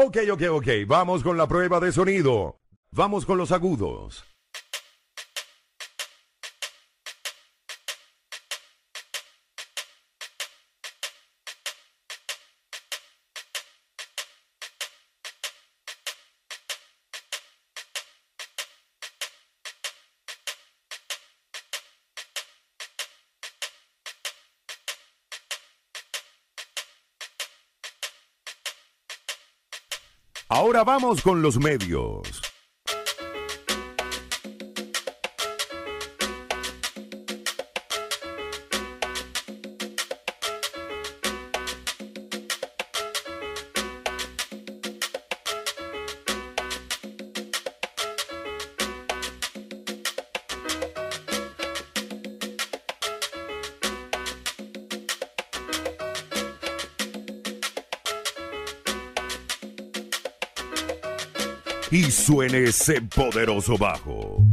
Ok, ok, ok. Vamos con la prueba de sonido. Vamos con los agudos. Ahora vamos con los medios. Y suene ese poderoso bajo.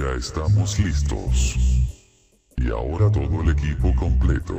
Ya estamos listos. Y ahora todo el equipo completo.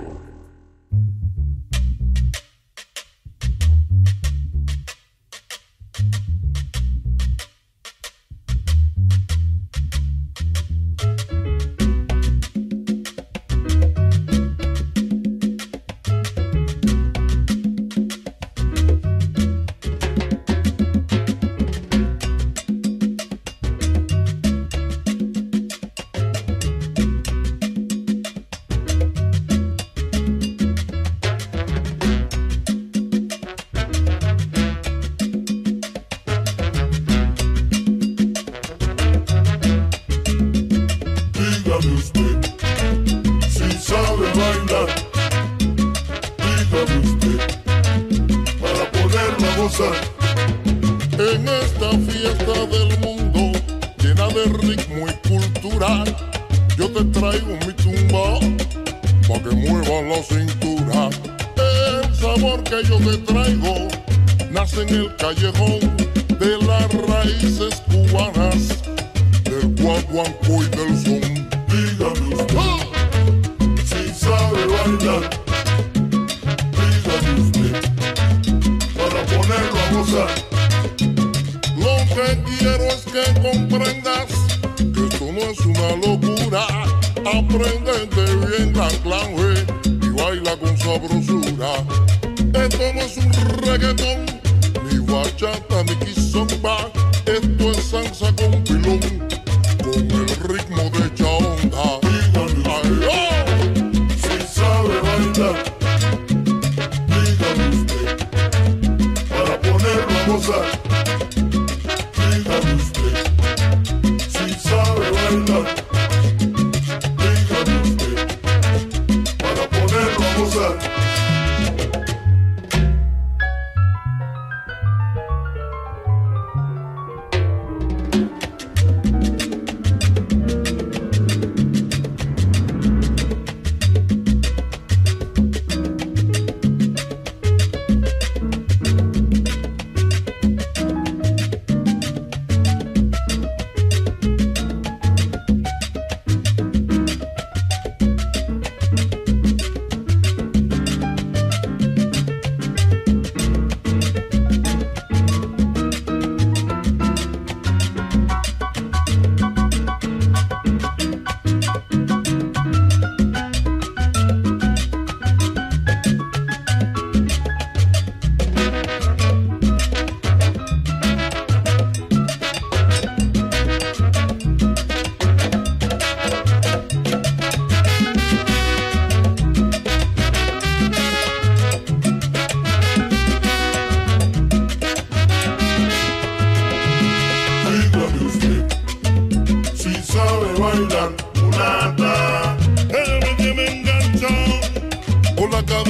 En esta fiesta del mundo llena de ritmo y cultura, yo te traigo mi tumba para que muevas la cintura. El sabor que yo te traigo nace en el callejón de las raíces cubanas quiero es que comprendas que esto no es una locura. Aprendete bien la clave y baila con sabrosura. Esto no es un reggaetón, ni bachata, ni kizomba. Esto es salsa con pilón, con el ritmo de chaonda. Si sabe bailar,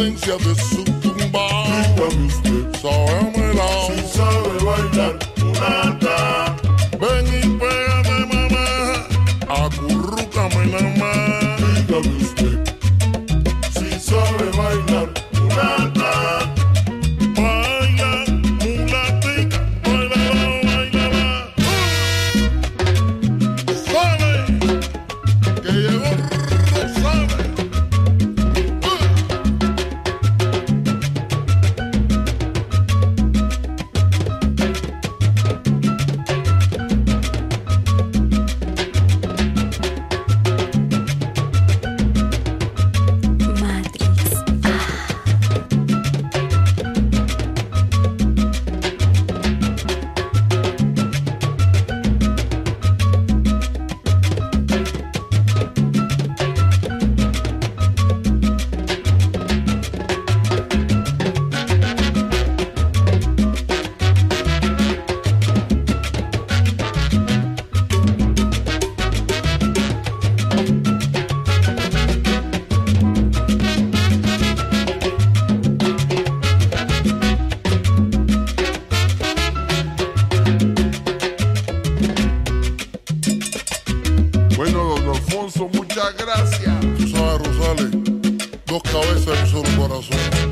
esencia de su tumba. Dígame usted, si sabe bailar mulata. Ven y pégate, mamá. Acurrúcame. Dígame usted, Alfonso, muchas gracias. Sabes, Rosales, dos cabezas y un solo corazón.